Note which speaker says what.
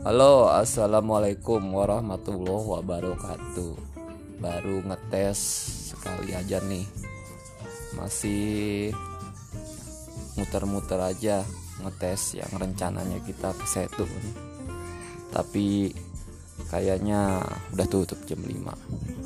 Speaker 1: Halo assalamualaikum warahmatullahi wabarakatuh. Baru ngetes sekali aja nih. Masih muter-muter aja ngetes yang rencananya kita ke Setu nih. Tapi kayaknya udah tutup jam 5